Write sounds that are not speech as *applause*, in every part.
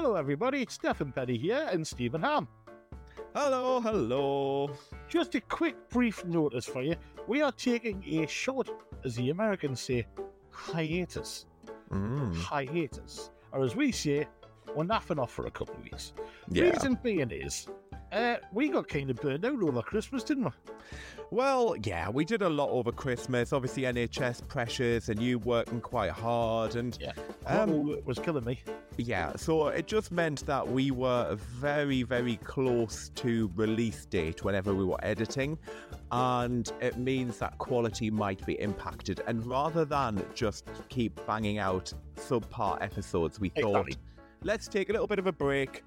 Hello, everybody. It's Stephen Petty here and Stephen Ham. Hello, hello. Just a quick, brief notice for you. We are taking a short, as the Americans say, hiatus. Mm. Hiatus. Or as we say, we're napping off for a couple of weeks. Yeah. Reason being is, uh, we got kind of burned out over Christmas, didn't we? Well, yeah, we did a lot over Christmas. Obviously, NHS pressures and you working quite hard. And Yeah. Um, it was killing me. Yeah, *laughs* so it just meant that we were very, very close to release date whenever we were editing. And it means that quality might be impacted. And rather than just keep banging out subpar episodes, we thought, Exactly. let's take a little bit of a break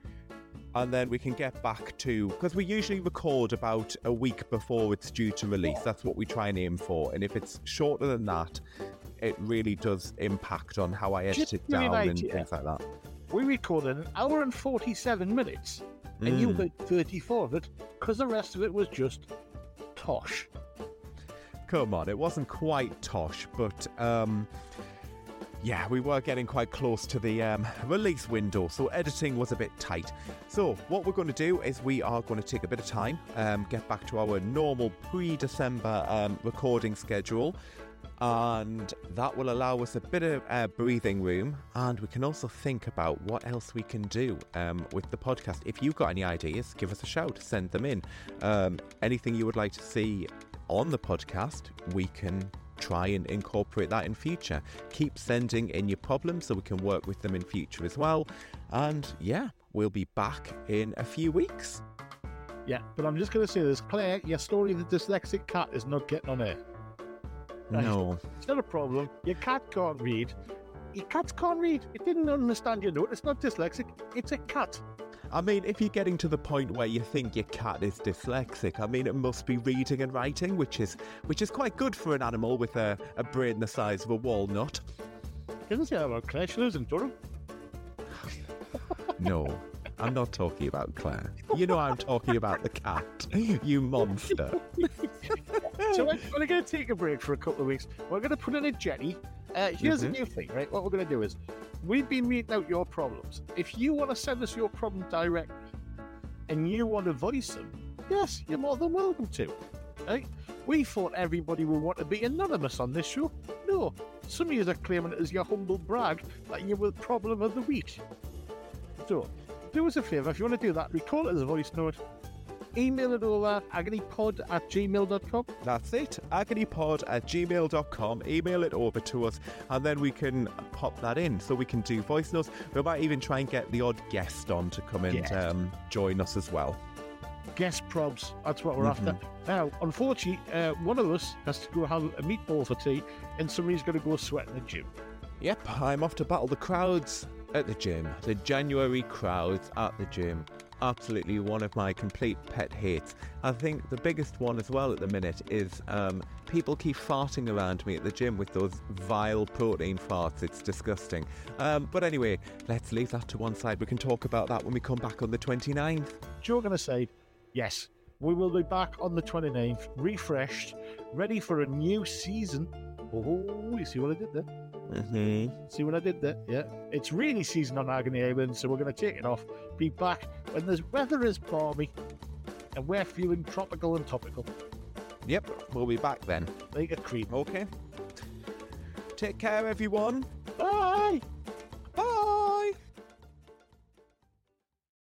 and then we can get back to because we usually record about a week before it's due to release that's what we try and aim for and if it's shorter than that it really does impact on how i edit Just it down and idea. things like that We recorded an hour and 47 minutes, and you Mm. heard 34 of it because the rest of it was just tosh. come on it wasn't quite tosh but um yeah, we were getting quite close to the um, release window, so editing was a bit tight. So, what we're going to do is we are going to take a bit of time, um, get back to our normal pre December um, recording schedule, and that will allow us a bit of uh, breathing room. And we can also think about what else we can do um, with the podcast. If you've got any ideas, give us a shout, send them in. Um, anything you would like to see on the podcast, we can try and incorporate that in future. Keep sending in your problems so we can work with them in future as well. And yeah, we'll be back in a few weeks. Yeah, but I'm just going to say this Claire, your story of the dyslexic cat is not getting on air. No. It's not a problem. Your cat can't read. Your cat can't read. It didn't understand your note. It's not dyslexic. It's a cat. I mean, if you're getting to the point where you think your cat is dyslexic, I mean, it must be reading and writing, which is which is quite good for an animal with a, a brain the size of a walnut. Doesn't say about Claire. She lives in Durham. No, I'm not talking about Claire. You know I'm talking about the cat. You monster. *laughs* So we're, we're going to take a break for a couple of weeks. We're going to put in a jetty. Uh, here's Mhm. a new thing, right? What we're going to do is we've been reading out your problems. If you want to send us your problem directly and you want to voice them, yes, you're more than welcome to. Right? We thought everybody would want to be anonymous on this show. No, some of you are claiming it as your humble brag that you were the problem of the week. So, do us a favour, if you want to do that, record it as a voice note, email it over agonypod at gmail.com. That's it. Agonypod at gmail.com. Email it over to us, and then we can pop that in so we can do voice notes. We might even try and get the odd guest on to come and Yes. um, join us as well. guest probs. That's what we're after. Now, unfortunately, uh, one of us has to go have a meatball for tea, and somebody's going to go sweat in the gym. Yep, I'm off to battle the crowds at the gym. The January crowds at the gym. Absolutely one of my complete pet hates. I think the biggest one as well at the minute is um, people keep farting around me at the gym with those vile protein farts. It's disgusting. Um, but anyway, let's leave that to one side. We can talk about that when we come back on the 29th. to say, yes, we will be back on the 29th, refreshed, ready for a new season. Oh, you see what I did there? Mm-hmm. See what I did there? Yeah. It's rainy season on Agony Island, so we're going to take it off. Be back when the weather is balmy and we're feeling tropical and topical, Yep, we'll be back then. like a cream. Okay. Take care, everyone.